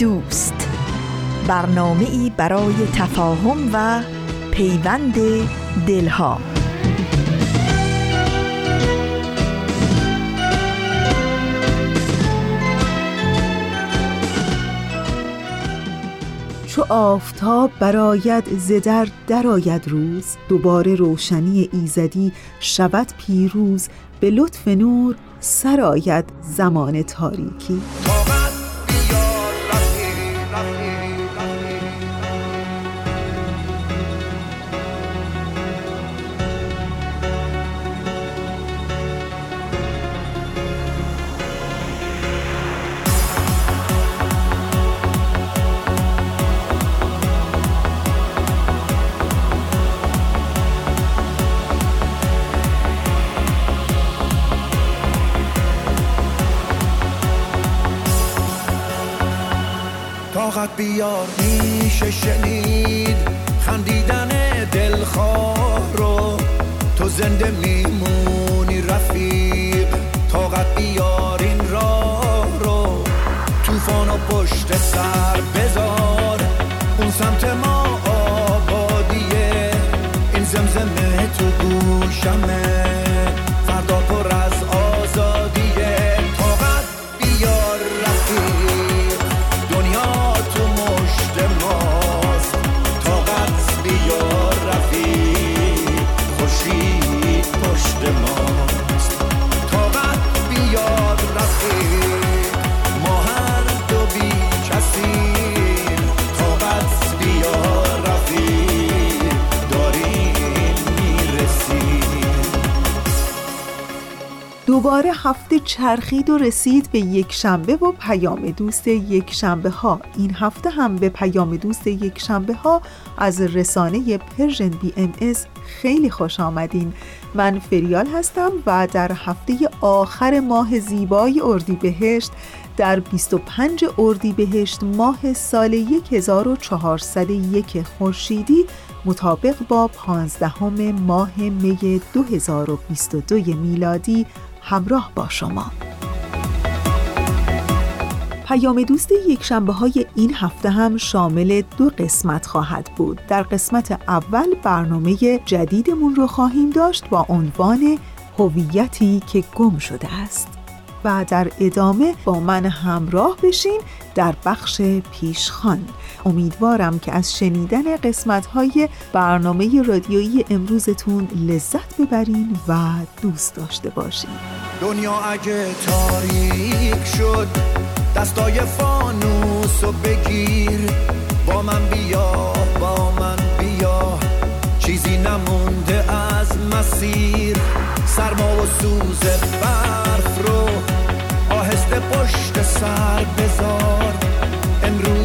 دوست. برنامه ای برای تفاهم و پیوند دلها. چو آفتاب براید زدر درآید روز. دوباره روشنی ایزدی شود پیروز. به لطف نور سرآید زمان تاریکی. بیار میشه شنید خندیدن دلخواه رو. تو زنده میمونی رفیق طاقت بیار دوباره هفته چرخید و رسید به یک شنبه و پیام دوست یک شنبه ها این هفته هم به پیام دوست یک شنبه ها از رسانه Persian BMS خیلی خوش آمدین. من فریال هستم و در هفته آخر ماه زیبای اردیبهشت در 25 اردیبهشت ماه سال 1401 خورشیدی مطابق با 15 ماه می 2022 میلادی همراه با شما. پیام دوست یک شنبه های این هفته هم شامل دو قسمت خواهد بود. در قسمت اول برنامه جدیدمون رو خواهیم داشت با عنوان هویتی که گم شده است. و در ادامه با من همراه بشین در بخش پیشخان. امیدوارم که از شنیدن قسمت های برنامه رادیویی امروزتون لذت ببرین و دوست داشته باشین. دنیا اگه تاریک شد دستای فانوس و بگیر. با من بیا با من بیا. چیزی نمونده از مسیر. سرما و سوز برف رو آهسته پشت سر بذار. امروز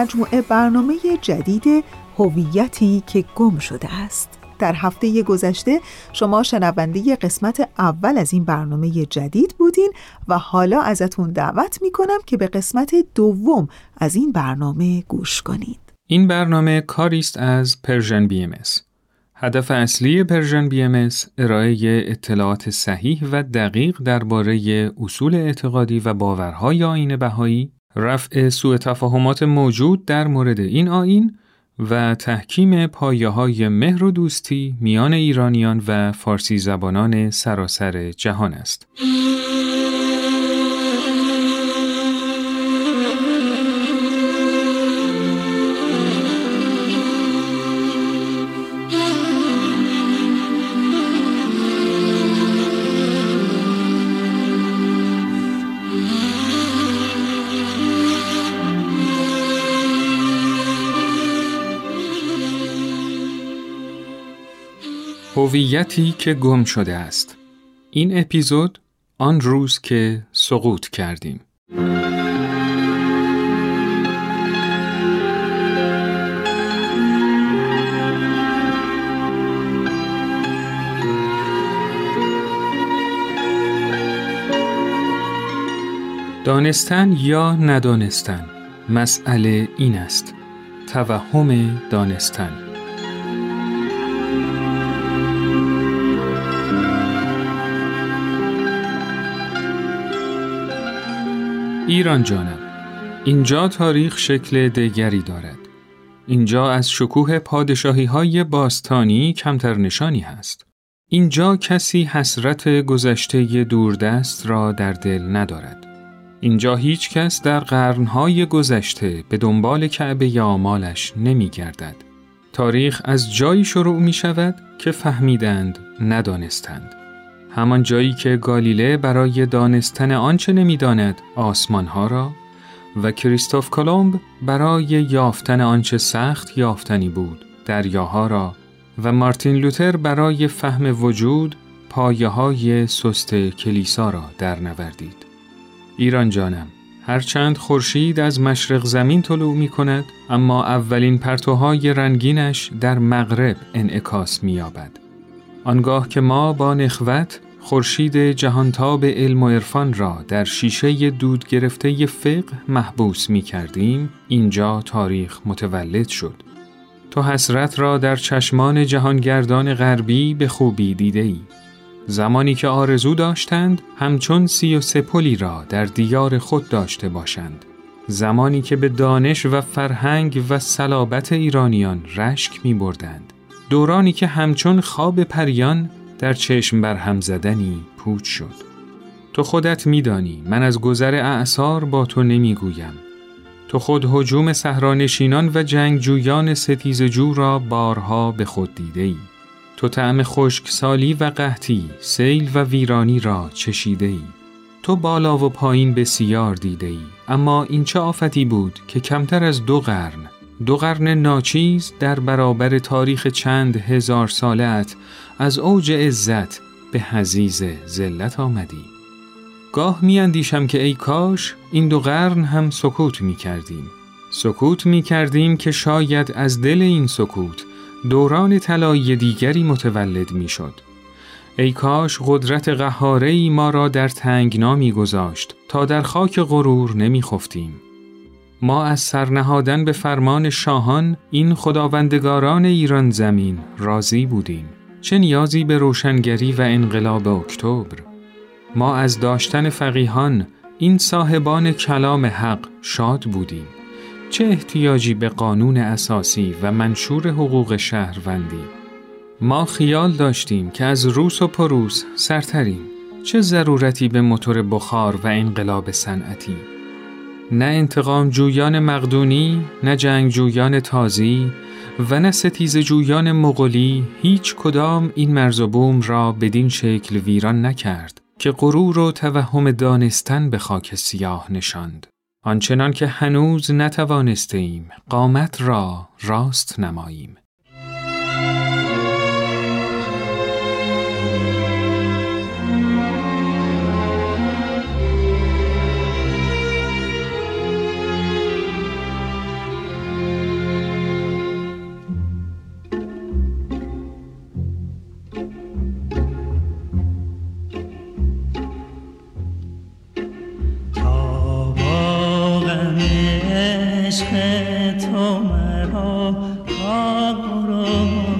مجموعه برنامه جدید هویتی که گم شده است. در هفته گذشته شما شنونده قسمت اول از این برنامه جدید بودین و حالا ازتون دعوت می‌کنم که به قسمت دوم از این برنامه گوش کنید. این برنامه کاری است از Persian BMS هدف اصلی Persian BMS ارائه اطلاعات صحیح و دقیق درباره اصول اعتقادی و باورهای آیین بهایی، رفع سوء تفاهمات موجود در مورد این آیین و تحکیم پایه های مهر و دوستی میان ایرانیان و فارسی زبانان سراسر جهان است. هویتی که گم شده است. این اپیزود آن روز که سقوط کردیم. دانستن یا ندانستن مسئله این است. توهم دانستن. ایران جانم اینجا تاریخ شکل دیگری دارد اینجا از شکوه پادشاهی های باستانی کمتر نشانی هست اینجا کسی حسرت گذشته دوردست را در دل ندارد اینجا هیچ کس در قرنهای گذشته به دنبال کعبه یا مالش نمی گردد. تاریخ از جایی شروع می شود که فهمیدند ندانستند. همان جایی که گالیله برای دانستن آنچه نمی‌داند آسمانها را و کریستوف کلمب برای یافتن آنچه سخت یافتنی بود دریاها را و مارتین لوتر برای فهم وجود پایه های سست کلیسا را در نوردید. ایران جانم هرچند خورشید از مشرق زمین طلوع می کند اما اولین پرتوهای رنگینش در مغرب انعکاس می. آنگاه که ما با نخوت خورشید جهانتاب علم و عرفان را در شیشه دود گرفته فقه محبوس می کردیم، اینجا تاریخ متولد شد. تو حسرت را در چشمان جهانگردان غربی به خوبی دیده ای. زمانی که آرزو داشتند همچون سی و سپولی را در دیار خود داشته باشند. زمانی که به دانش و فرهنگ و صلابت ایرانیان رشک می بردند. دورانی که همچون خواب پریان در چشم بر هم زدنی پوچ شد. تو خودت میدانی من از گذر اعثار با تو نمی‌گویم. تو خود حجوم سهرانشینان و جنگجویان ستیزجو را بارها به خود دیده ای. تو طعم خشکسالی و قحطی، سیل و ویرانی را چشیده ای. تو بالا و پایین بسیار دیده ای. اما این چه آفتی بود که کمتر از دو قرن دو قرن ناچیز در برابر تاریخ چند هزار سالت از اوج عزت به حزیز ذلت آمدی. گاه می اندیشم که ای کاش این دو قرن هم سکوت می کردیم سکوت می کردیم که شاید از دل این سکوت دوران طلایی دیگری متولد می شد ای کاش قدرت قهاره ما را در تنگنا می گذاشت تا در خاک غرور نمی خفتیم. ما از سرنهادن به فرمان شاهان این خداوندگاران ایران زمین راضی بودیم. چه نیازی به روشنگری و انقلاب اکتبر؟ ما از داشتن فقیهان این صاحبان کلام حق شاد بودیم. چه احتیاجی به قانون اساسی و منشور حقوق شهروندی؟ ما خیال داشتیم که از روس و پروس سرتریم. چه ضرورتی به موتور بخار و انقلاب صنعتی؟ نه انتقام جویان مقدونی، نه جنگ جویان تازی و نه ستیز جویان مغولی هیچ کدام این مرز و بوم را بدین شکل ویران نکرد که غرور و توهم دانستن به خاک سیاه نشاند. آنچنان که هنوز نتوانسته ایم قامت را راست نماییم. عشق تو مرا آگرفتم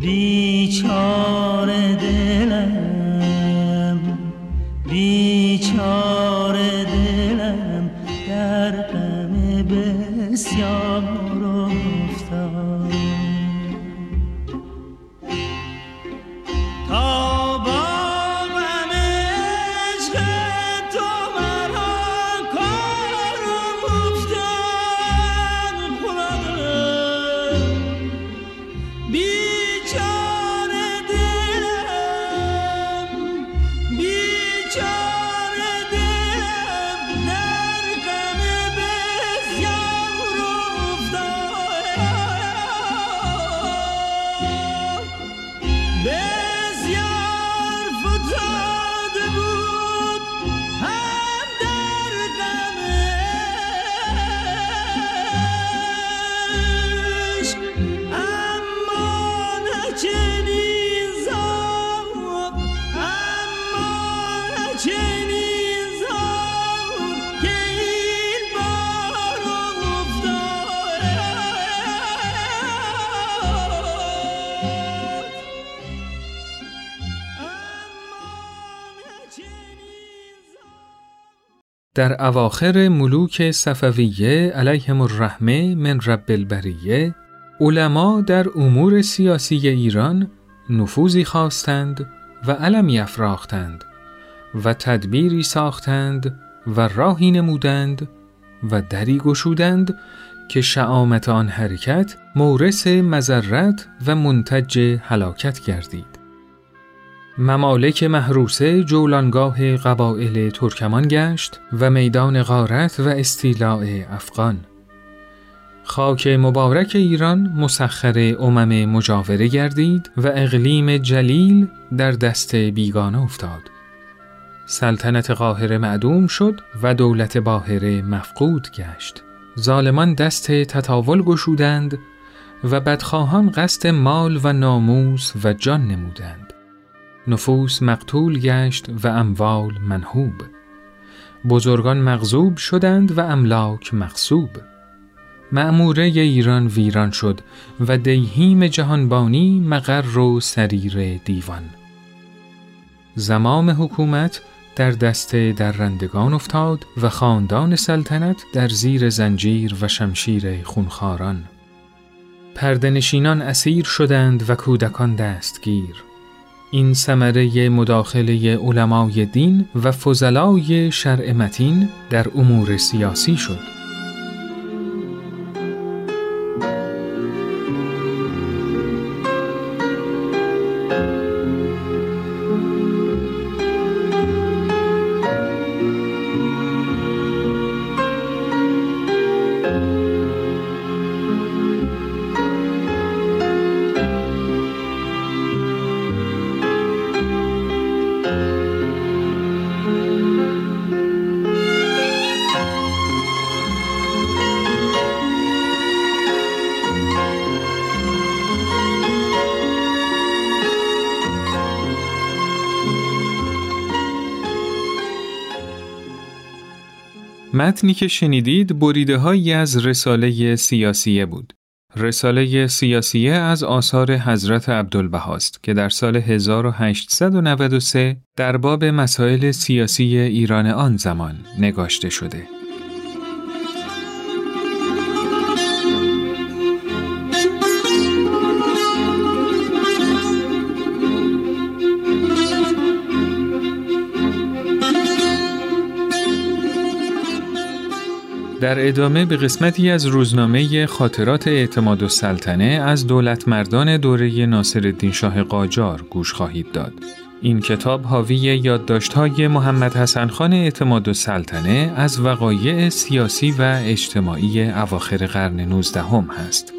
بیچاره در اواخر ملوک صفویه علیهم الرحمه من رب البریه علما در امور سیاسی ایران نفوذی خواستند و علمی افراختند و تدبیری ساختند و راهی نمودند و دری گشودند که شعامت آن حرکت مورس مذرت و منتج هلاکت گردید. ممالک محروسه جولانگاه قبایل ترکمان گشت و میدان غارت و استیلاع افغان. خاک مبارک ایران مسخر امم مجاوره گردید و اقلیم جلیل در دست بیگانه افتاد. سلطنت قاهره معدوم شد و دولت باهره مفقود گشت. ظالمان دست تطاول گشودند و بدخواهان قصد مال و ناموس و جان نمودند. نفوس مقتول گشت و اموال منهوب. بزرگان مغزوب شدند و املاک مقصوب معموره ایران ویران شد و دیهیم جهانبانی مقر و سریر دیوان. زمام حکومت در دست درندگان افتاد و خاندان سلطنت در زیر زنجیر و شمشیر خونخاران پردنشینان اسیر شدند و کودکان دستگیر. این ثمره مداخله علمای دین و فضلای شرع متین در امور سیاسی شد. متنی که شنیدید بریده هایی از رساله سیاسیه بود. رساله سیاسیه از آثار حضرت عبدالبهاست که در سال 1893 در باب مسائل سیاسی ایران آن زمان نگاشته شده. در ادامه به قسمتی از روزنامه خاطرات اعتماد و سلطنه از دولت مردان دوره ناصر شاه قاجار گوش خواهید داد. این کتاب حاوی یادداشت‌های محمد حسن خان اعتماد و سلطنه از وقایع سیاسی و اجتماعی اواخر قرن 19 هم هست.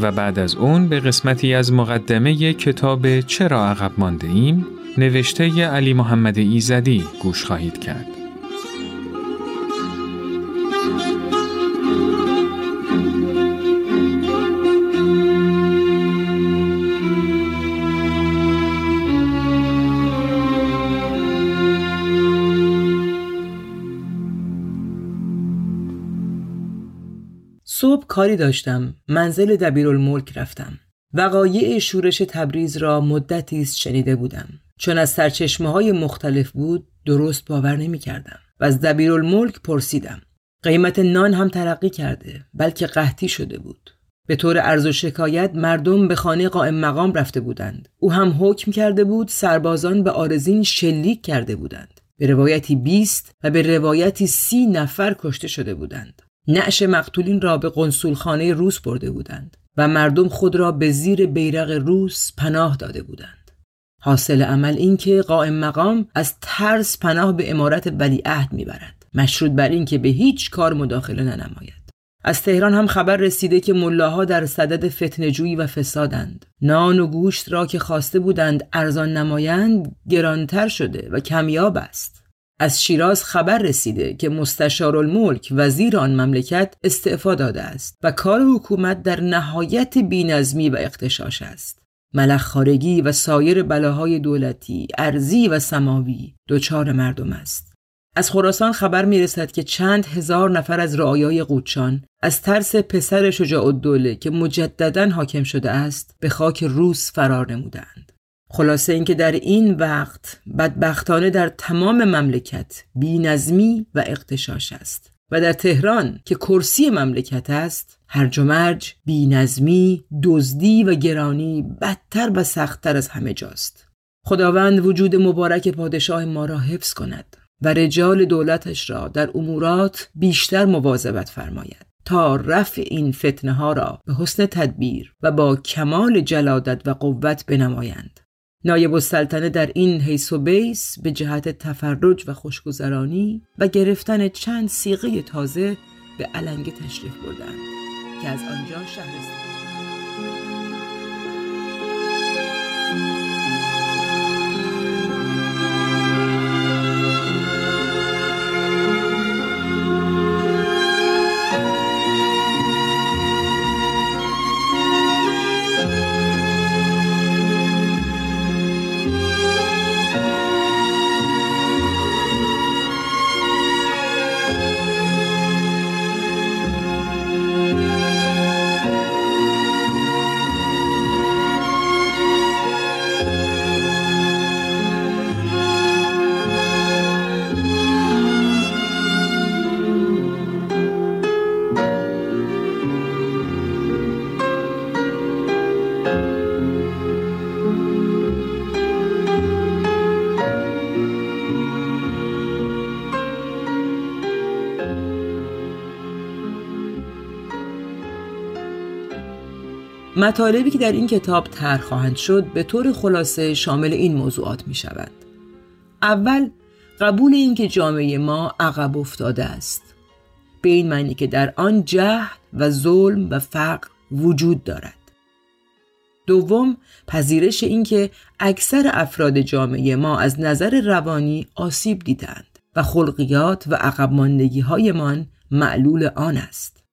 و بعد از اون به قسمتی از مقدمه کتاب چرا عقب مانده ایم نوشته علی محمد ایزدی گوش خواهید کرد. کاری داشتم منزل دبیرالملک رفتم. وقایع شورش تبریز را مدتی است شنیده بودم. چون از سرچشمه های مختلف بود درست باور نمی کردم و از دبیرالملک پرسیدم. قیمت نان هم ترقی کرده بلکه قحطی شده بود. به طور عرض و شکایت مردم به خانه قائم مقام رفته بودند. او هم حکم کرده بود سربازان به آرزین شلیک کرده بودند. به روایتی 20 و به روایتی سی نفر کشته شده بودند. نعش مقتولین را به قنسولخانه روس برده بودند و مردم خود را به زیر بیرق روس پناه داده بودند. حاصل عمل این که قائم مقام از ترس پناه به امارت ولیعهد می‌برد. مشروط بر این که به هیچ کار مداخله ننماید. از تهران هم خبر رسیده که ملاها در صدد فتنجویی و فسادند. نان و گوشت را که خواسته بودند ارزان نمایند گرانتر شده و کمیاب است. از شیراز خبر رسیده که مستشارالملک وزیر آن مملکت استعفا داده است و کار حکومت در نهایت بینظمی و اقتشاش است ملخ خارگی و سایر بلاهای دولتی ارزی و سماوی دچار مردم است از خراسان خبر می رسد که چند هزار نفر از رعایای قوچان از ترس پسر شجاع الدوله که مجددا حاکم شده است به خاک روس فرار نمودند. خلاصه اینکه در این وقت بدبختانه در تمام مملکت بینظمی و اقتشاش است و در تهران که کرسی مملکت است هرج و مرج بینظمی دزدی و گرانی بدتر و سختتر از همه جاست. خداوند وجود مبارک پادشاه ما را حفظ کند و رجال دولتش را در امورات بیشتر مواظبت فرماید تا رفع این فتنه ها را به حسن تدبیر و با کمال جلادت و قوت بنمایند. نایب السلطنه در این حیث و بیس به جهت تفرج و خوشگذرانی و گرفتن چند سیغه تازه به علنگه تشریف بردند که از آنجا شهرستان مطالبی که در این کتاب طرح خواهند شد به طور خلاصه شامل این موضوعات می شود. اول قبول اینکه جامعه ما عقب افتاده است. به این معنی که در آن جهل و ظلم و فقر وجود دارد. دوم پذیرش اینکه اکثر افراد جامعه ما از نظر روانی آسیب دیدند و خلقیات و عقب ماندگی هایمان معلول آن است.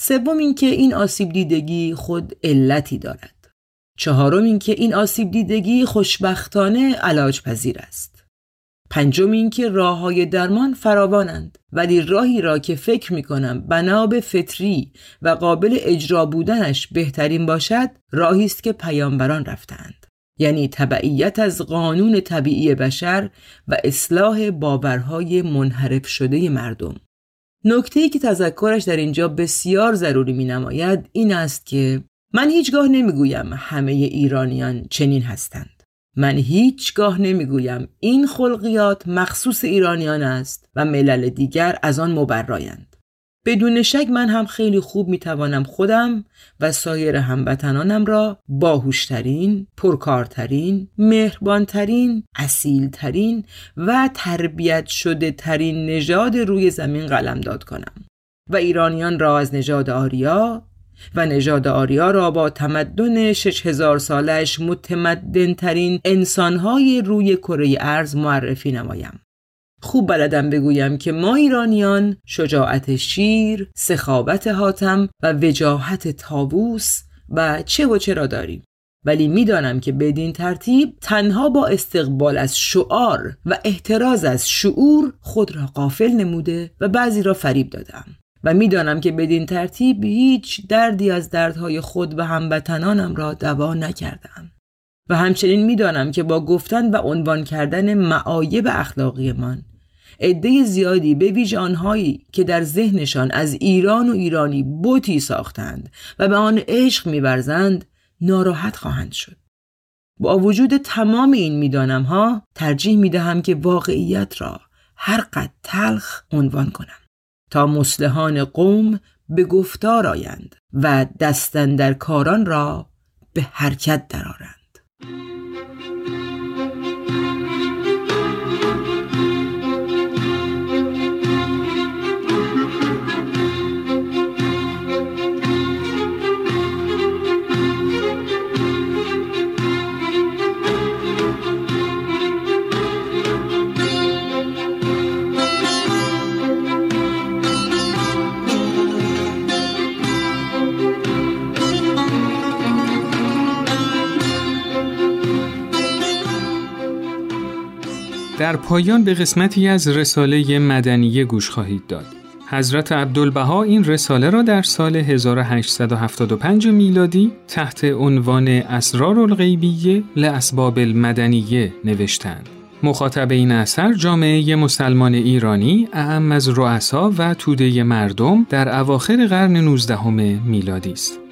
سوم اینکه این آسیب دیدگی خود علتی دارد. چهارم اینکه این آسیب دیدگی خوشبختانه علاج پذیر است. پنجم اینکه راه های درمان فراوانند ولی راهی را که فکر می کنم بنا به فطری و قابل اجرا بودنش بهترین باشد راهی است که پیامبران رفتند یعنی تبعیت از قانون طبیعی بشر و اصلاح باورهای منحرف شده مردم نکته ای که تذکرش در اینجا بسیار ضروری می نماید این است که من هیچگاه نمی‌گویم همه ایرانیان چنین هستند. من هیچگاه نمی‌گویم این خلقیات مخصوص ایرانیان است و ملل دیگر از آن مبرایند. بدون شک من هم خیلی خوب می‌توانم خودم و سایر هموطنانم را باهوشترین، پرکارترین، مهربانترین، اصیلترین و تربیت شده ترین نژاد روی زمین قلمداد کنم و ایرانیان را از نژاد آریا و نژاد آریا را با تمدن 6000 سالش متمدن ترین انسانهای روی کره ارز معرفی نمایم. خوب بلدم بگویم که ما ایرانیان شجاعت شیر، سخاوت حاتم و وجاهت تابوس و چه و چه را داریم. ولی می‌دانم که بدین ترتیب تنها با استقبال از شعار و احتراز از شعور خود را قافل نموده و بعضی را فریب دادم. و می‌دانم که بدین ترتیب هیچ دردی از دردهای خود و هموطنانم را دوا نکردم. و همچنین می‌دانم که با گفتن و عنوان کردن معایب اخلاقیمان عده زیادی به ویژه آنهایی که در ذهنشان از ایران و ایرانی بوتی ساختند و به آن عشق میورزند ناراحت خواهند شد با وجود تمام این می‌دانم ها ترجیح می دهم که واقعیت را هر قد تلخ عنوان کنم تا مسلحان قوم به گفتار آیند و دستن در کاران را به حرکت درآورند. Mm-hmm. در پایان به قسمتی از رساله مدنیه گوش خواهید داد. حضرت عبدالبها این رساله را در سال 1875 میلادی تحت عنوان اسرار الغیبیه لاسباب المدنیه نوشتند. مخاطب این اثر جامعه مسلمان ایرانی اعم از رؤسا و توده مردم در اواخر قرن 19 میلادی است.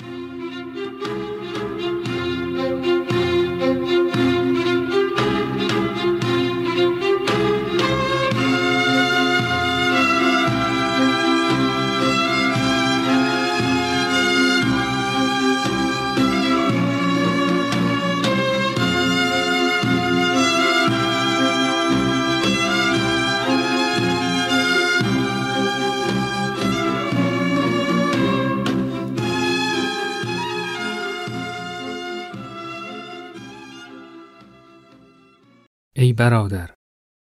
برادر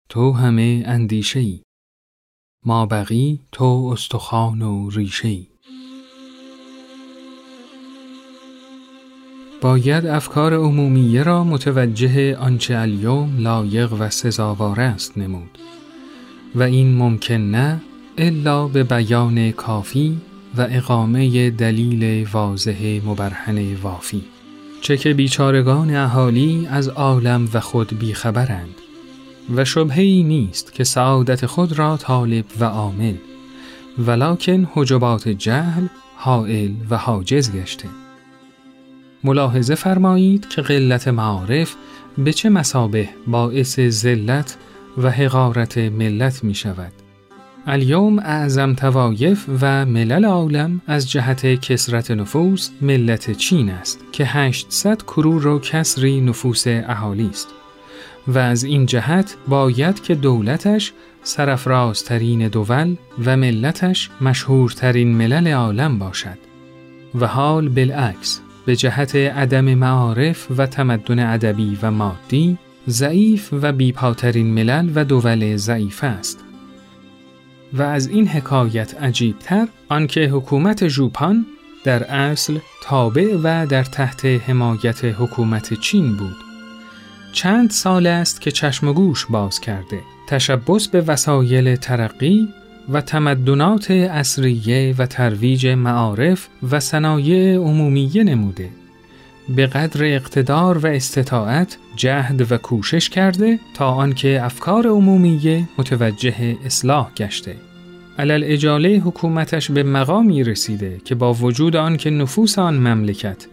تو همه اندیشه ای ما بقی تو استخوان و ریشه ای باید افکار عمومیه را متوجه آنچه الیوم لایق و سزاوار است نمود. و این ممکن نه الا به بیان کافی و اقامه دلیل واضح مبرهن وافی. چه که بیچارگان اهالی از عالم و خود بیخبرند. و شبهی نیست که سعادت خود را طالب و عامل ولکن حجبات جهل حائل و حاجز گشته. ملاحظه فرمایید که قلت معارف به چه مسابه باعث ذلت و حقارت ملت می شود. الیوم اعظم توایف و ملل عالم از جهت کسرت نفوس ملت چین است که 800 کرور و کسری نفوس اهالی است. و از این جهت باید که دولتش سرفرازترین دول و ملتش مشهورترین ملل عالم باشد و حال بالعکس به جهت عدم معارف و تمدن ادبی و مادی ضعیف و بیپاترین ملل و دول ضعیف است و از این حکایت عجیبتر آنکه حکومت ژوپان در اصل تابع و در تحت حمایت حکومت چین بود. چند سال است که چشم و گوش باز کرده. تشبس به وسایل ترقی و تمدنات اصریه و ترویج معارف و صنایع عمومیه نموده. به قدر اقتدار و استطاعت جهد و کوشش کرده تا آنکه افکار عمومیه متوجه اصلاح گشته. علل اجاله حکومتش به مقامی رسیده که با وجود آنکه نفوس آن مملکت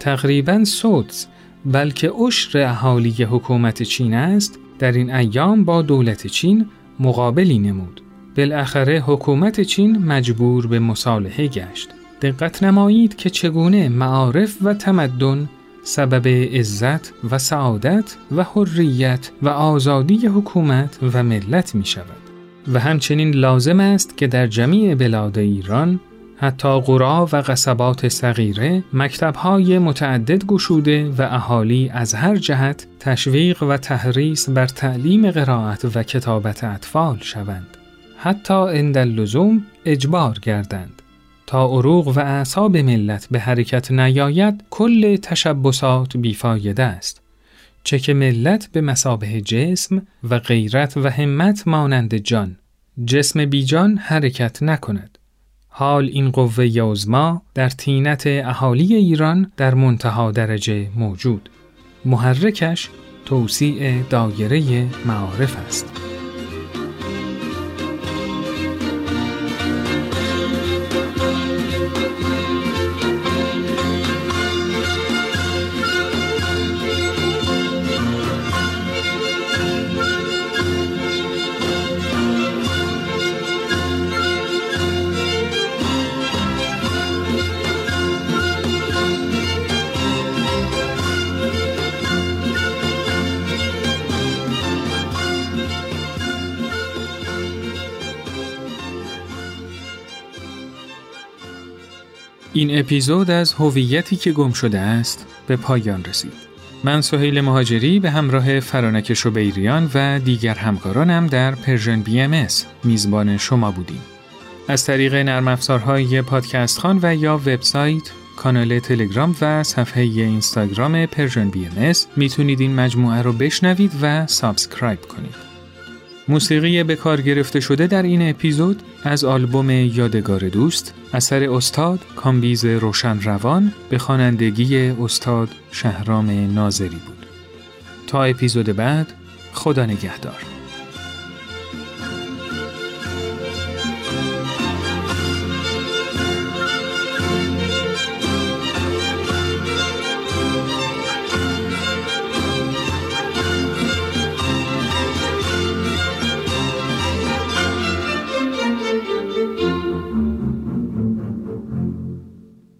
تقریبا سودز بلکه عشر اهالی حکومت چین است در این ایام با دولت چین مقابلی نمود. بالاخره حکومت چین مجبور به مصالحه گشت. دقت نمایید که چگونه معارف و تمدن سبب عزت و سعادت و حریت و آزادی حکومت و ملت می شود و همچنین لازم است که در جمیع بلاد ایران حتی قرا و قصبات صغیره مکتبهای متعدد گشوده و اهالی از هر جهت تشویق و تحریس بر تعلیم قرائت و کتابت اطفال شوند. حتی عند اجبار گردند. تا عروق و اعصاب ملت به حرکت نیاید کل تشبسات بیفایده است. چه که ملت به مسابه جسم و غیرت و همت مانند جان جسم بیجان حرکت نکند. حال این قوه عظما در تینت اهالی ایران در منتها درجه موجود. محرکش توسیع دایره معارف است. این اپیزود از هویتی که گم شده است به پایان رسید. من سهیل مهاجری به همراه فرانک شبیریان و دیگر همکارانم در Persian BMS میزبان شما بودیم. از طریق نرم افزارهای پادکست خوان و یا وبسایت، کانال تلگرام و صفحه اینستاگرام Persian BMS می‌تونید این مجموعه رو بشنوید و subscribe کنید. موسیقی به کار گرفته شده در این اپیزود از آلبوم یادگار دوست اثر استاد کامبیز روشن روان به خوانندگی استاد شهرام ناظری بود. تا اپیزود بعد خدا نگهدار.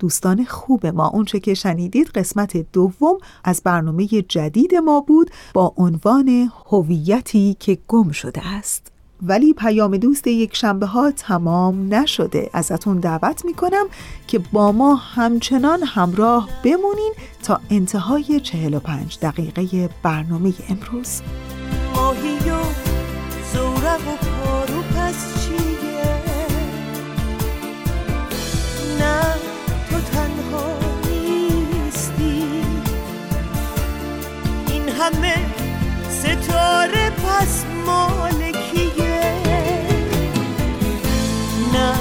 دوستان خوب ما. اونچه که شنیدید قسمت دوم از برنامه جدید ما بود با عنوان هویتی که گم شده است. ولی پیام دوست یک شنبه ها تمام نشده. ازتون دعوت می‌کنم که با ما همچنان همراه بمونین تا انتهای 45 دقیقه برنامه امروز. همه ستاره پس مالکیه. نه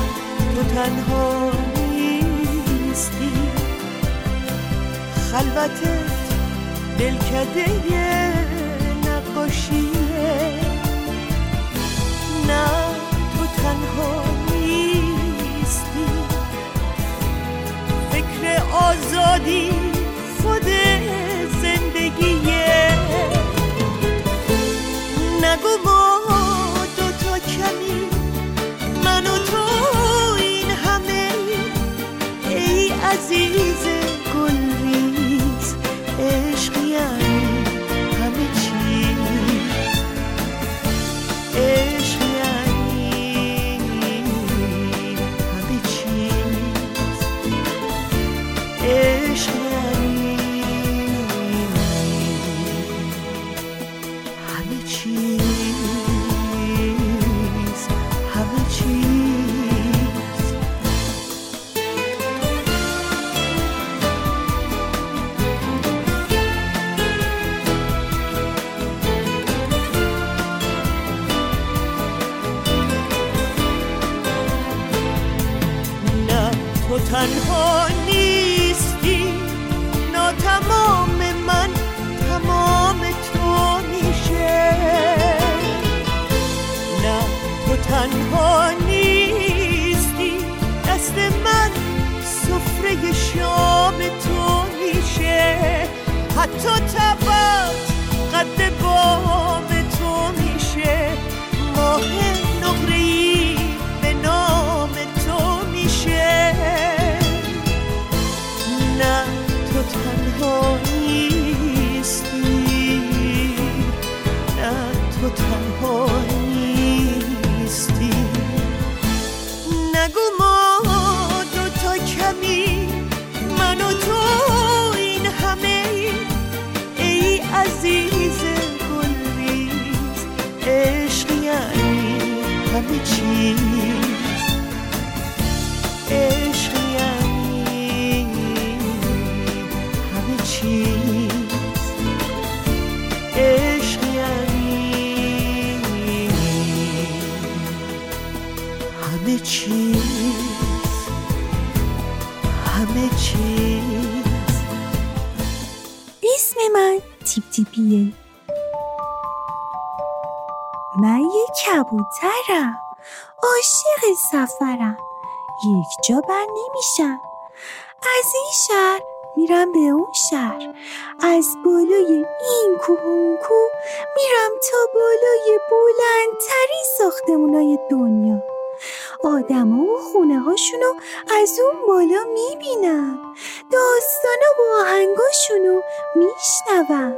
تو تنها نیستی. خلوتت دلکده نقاشیه. نه تو تنها نیستی. فکر آزادی خود nagubo عزیز گلریز عشق یعنی همه چیز. من یه کبوترم. عاشق سفرم. یک جا بر نمیشم. از این شهر میرم به اون شهر. از بالای این کوه اون کوه میرم تا بالای بلندترین ساختمونای دنیا. آدما و خونه هاشونو از اون بالا می‌بینم. داستانا و آهنگاشونو میشنوم.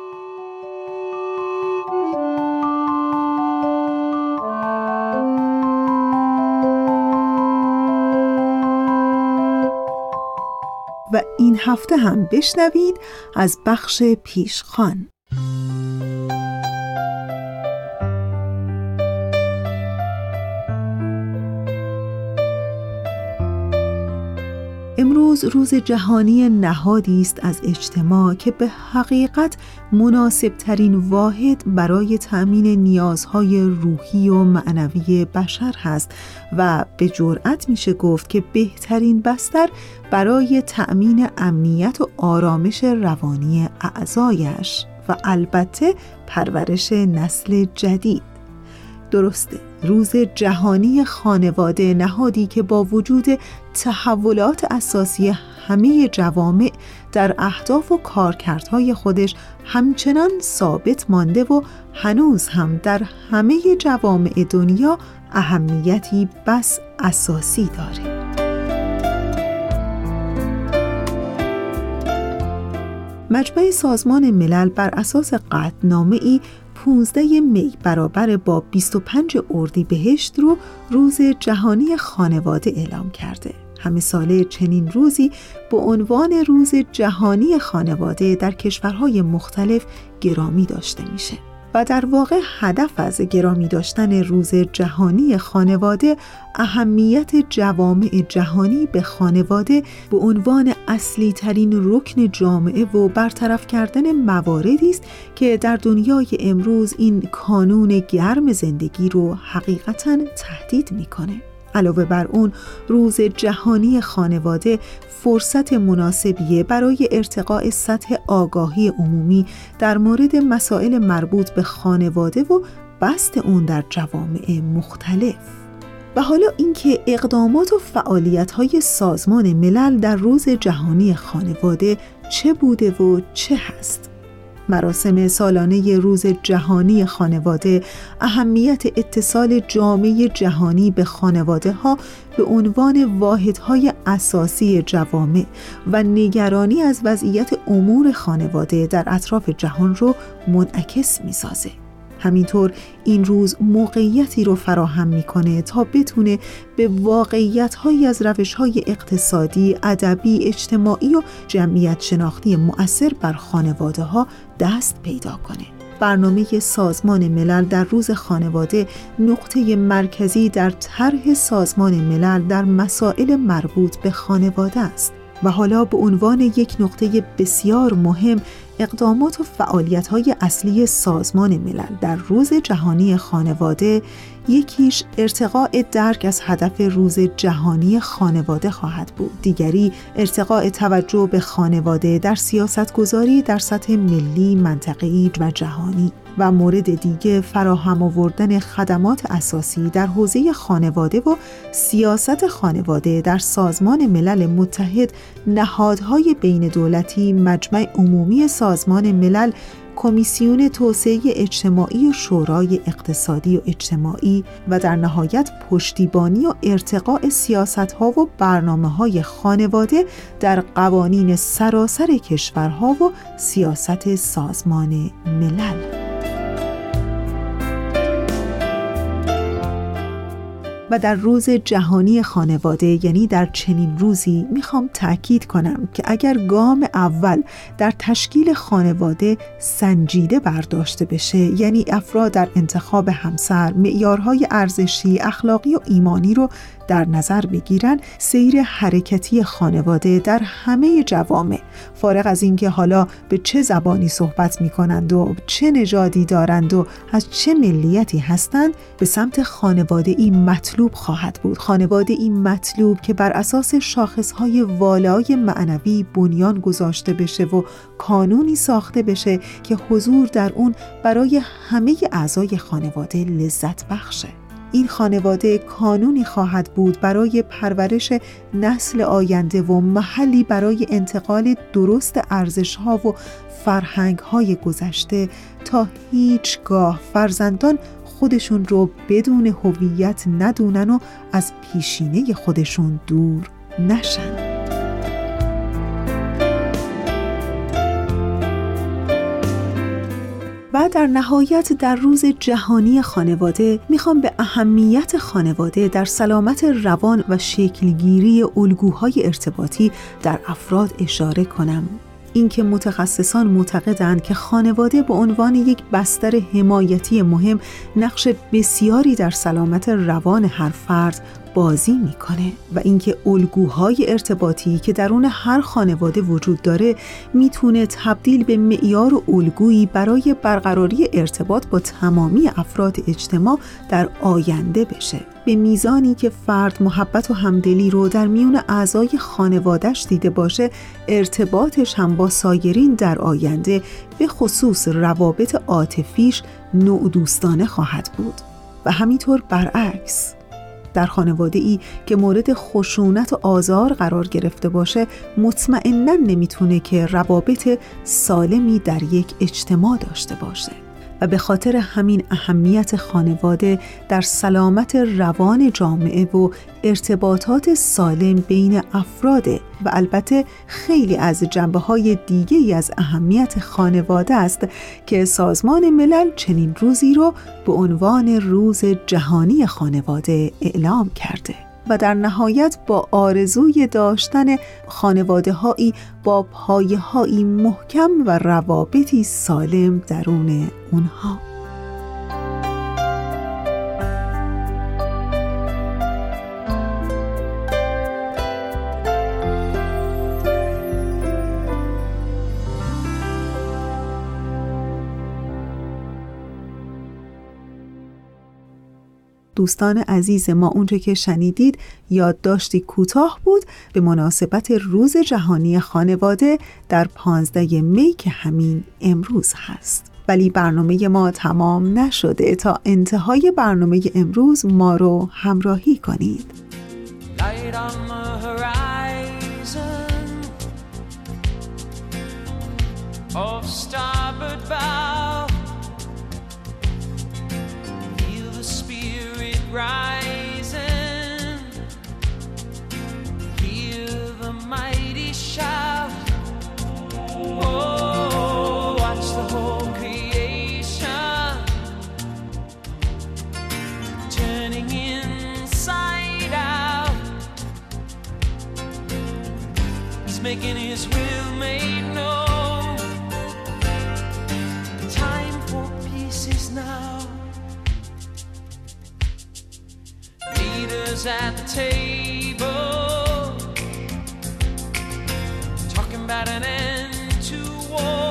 و این هفته هم بشنوید از بخش پیشخان. روز جهانی نهادی است از اجتماع که به حقیقت مناسب ترین واحد برای تأمین نیازهای روحی و معنوی بشر هست و به جرأت میشه گفت که بهترین بستر برای تأمین امنیت و آرامش روانی اعضایش و البته پرورش نسل جدید. درسته. روز جهانی خانواده نهادی که با وجود تحولات اساسی همه جوامع در اهداف و کارکردهای خودش همچنان ثابت مانده و هنوز هم در همه جوامع دنیا اهمیتی بس اساسی داره. مجمع سازمان ملل بر اساس قطعنامه ای 15 می برابر با 25 اردیبهشت رو روز جهانی خانواده اعلام کرده. همه ساله چنین روزی به عنوان روز جهانی خانواده در کشورهای مختلف گرامی داشته میشه. و در واقع هدف از گرامی داشتن روز جهانی خانواده اهمیت جوامع جهانی به خانواده به عنوان اصلی ترین رکن جامعه و برطرف کردن مواردی است که در دنیای امروز این کانون گرم زندگی رو حقیقتا تهدید می‌کنه. علاوه بر اون روز جهانی خانواده فرصت مناسبیه برای ارتقاء سطح آگاهی عمومی در مورد مسائل مربوط به خانواده و بست اون در جوامع مختلف. و حالا اینکه اقدامات و فعالیت‌های سازمان ملل در روز جهانی خانواده چه بوده و چه هست. مراسم سالانه روز جهانی خانواده اهمیت اتصال جامعه جهانی به خانواده ها به عنوان واحدهای اساسی جوامع و نگرانی از وضعیت امور خانواده در اطراف جهان رو منعکس می. همینطور این روز موقعیتی رو فراهم می‌کنه تا بتونه به واقعیت از روش های اقتصادی، ادبی، اجتماعی و جمعیت شناختی مؤثر بر خانواده ها دست پیدا کنه. برنامه سازمان ملل در روز خانواده نقطه مرکزی در طرح سازمان ملل در مسائل مربوط به خانواده است. و حالا به عنوان یک نقطه بسیار مهم اقدامات و فعالیت‌های اصلی سازمان ملل در روز جهانی خانواده یکیش ارتقاء درک از هدف روز جهانی خانواده خواهد بود. دیگری ارتقاء توجه به خانواده در سیاستگذاری در سطح ملی، منطقه‌ای و جهانی. و مورد دیگه فراهم آوردن خدمات اساسی در حوزه خانواده و سیاست خانواده در سازمان ملل متحد نهادهای بین دولتی مجمع عمومی سازمان ملل کمیسیون توسعه اجتماعی و شورای اقتصادی و اجتماعی و در نهایت پشتیبانی و ارتقاء سیاست ها و برنامه های خانواده در قوانین سراسر کشورها و سیاست سازمان ملل. و در روز جهانی خانواده یعنی در چنین روزی می‌خوام تاکید کنم که اگر گام اول در تشکیل خانواده سنجیده برداشته بشه یعنی افراد در انتخاب همسر معیارهای ارزشی اخلاقی و ایمانی رو در نظر بگیرن سیر حرکتی خانواده در همه جوامع. فارغ از اینکه حالا به چه زبانی صحبت می کنند و چه نژادی دارند و از چه ملیتی هستند به سمت خانواده ای مطلوب خواهد بود. خانواده ای مطلوب که بر اساس شاخصهای والای معنوی بنیان گذاشته بشه و کانونی ساخته بشه که حضور در اون برای همه اعضای خانواده لذت بخشه. این خانواده کانونی خواهد بود برای پرورش نسل آینده و محلی برای انتقال درست ارزشها و فرهنگهای گذشته تا هیچگاه فرزندان خودشون رو بدون هویت ندونن و از پیشینه خودشون دور نشن. در نهایت در روز جهانی خانواده می‌خوام به اهمیت خانواده در سلامت روان و شکلگیری الگوهای ارتباطی در افراد اشاره کنم. اینکه متخصصان معتقدند که خانواده به عنوان یک بستر حمایتی مهم نقش بسیاری در سلامت روان هر فرد بازی می‌کنه و اینکه الگوهای ارتباطی که درون هر خانواده وجود داره می‌تونه تبدیل به معیار و الگویی برای برقراری ارتباط با تمامی افراد اجتماع در آینده بشه. به میزانی که فرد محبت و همدلی رو در میون اعضای خانوادش دیده باشه ارتباطش هم با سایرین در آینده به خصوص روابط عاطفیش نوع دوستانه خواهد بود. و همینطور برعکس. در خانواده ای که مورد خشونت و آزار قرار گرفته باشه مطمئنا نمی‌تونه که روابط سالمی در یک اجتماع داشته باشه. و به خاطر همین اهمیت خانواده در سلامت روان جامعه و ارتباطات سالم بین افراده و البته خیلی از جنبه های دیگه ای از اهمیت خانواده است که سازمان ملل چنین روزی رو به عنوان روز جهانی خانواده اعلام کرده. و در نهایت با آرزوی داشتن خانواده هایی با پایه هایی محکم و روابطی سالم درون اونها. دوستان عزیز ما اونچه که شنیدید یادداشتی کوتاه بود به مناسبت روز جهانی خانواده در 15 می که همین امروز هست. ولی برنامه ما تمام نشده. تا انتهای برنامه امروز ما رو همراهی کنید. Rising. Making his will made known. Time for peace is now. Leaders at the table talking about an end to war.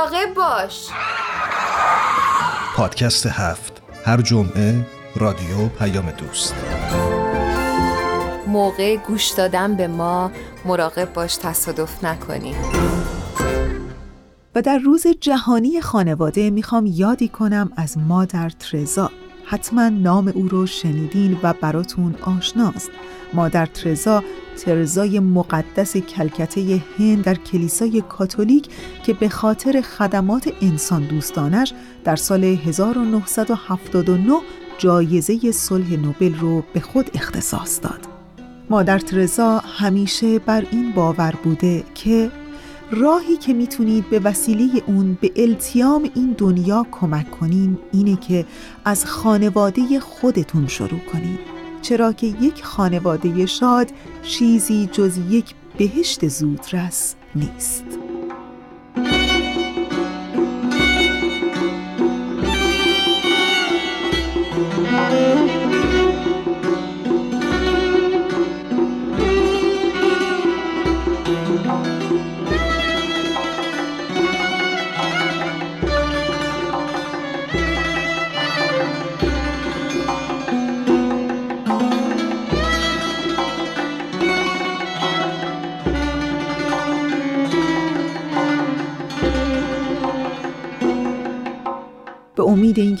مراقب باش. پادکست هفت. هر جمعه رادیو پیام دوست. موقع گوش دادن به ما مراقب باش تصادف نکنی. و در روز جهانی خانواده می‌خوام یادی کنم از مادر ترزا. حتما نام او رو شنیدین و براتون آشناست مادر ترزا ترزای مقدس کلکته هند در کلیسای کاتولیک که به خاطر خدمات انسان دوستانش در سال 1979 جایزه صلح نوبل رو به خود اختصاص داد. مادر ترزا همیشه بر این باور بوده که راهی که می‌تونید به وسیله اون به التیام این دنیا کمک کنین اینه که از خانواده خودتون شروع کنید چرا که یک خانواده شاد چیزی جز یک بهشت زودرس نیست.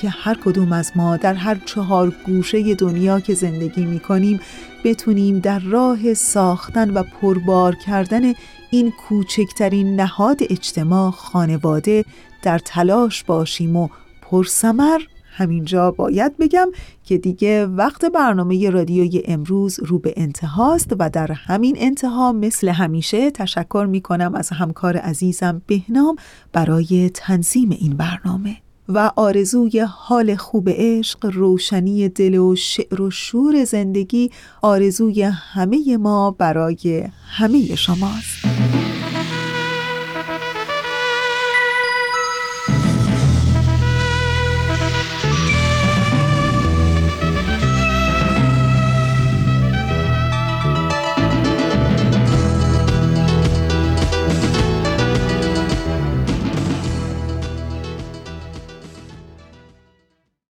اینکه هر کدوم از ما در هر چهار گوشه دنیا که زندگی می کنیم بتونیم در راه ساختن و پربار کردن این کوچکترین نهاد اجتماع خانواده در تلاش باشیم و پرسمر همینجا باید بگم که دیگه وقت برنامه رادیوی امروز رو به انتهاست و در همین انتها مثل همیشه تشکر می کنم از همکار عزیزم بهنام برای تنظیم این برنامه. و آرزوی حال خوب عشق، روشنی دل و شعر و شور زندگی آرزوی همه ما برای همه شماست.